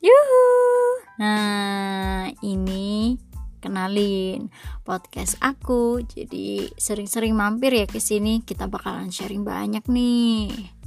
Yuhu. Nah, ini kenalin podcast aku. Jadi sering-sering mampir ya ke sini, kita bakalan sharing banyak nih.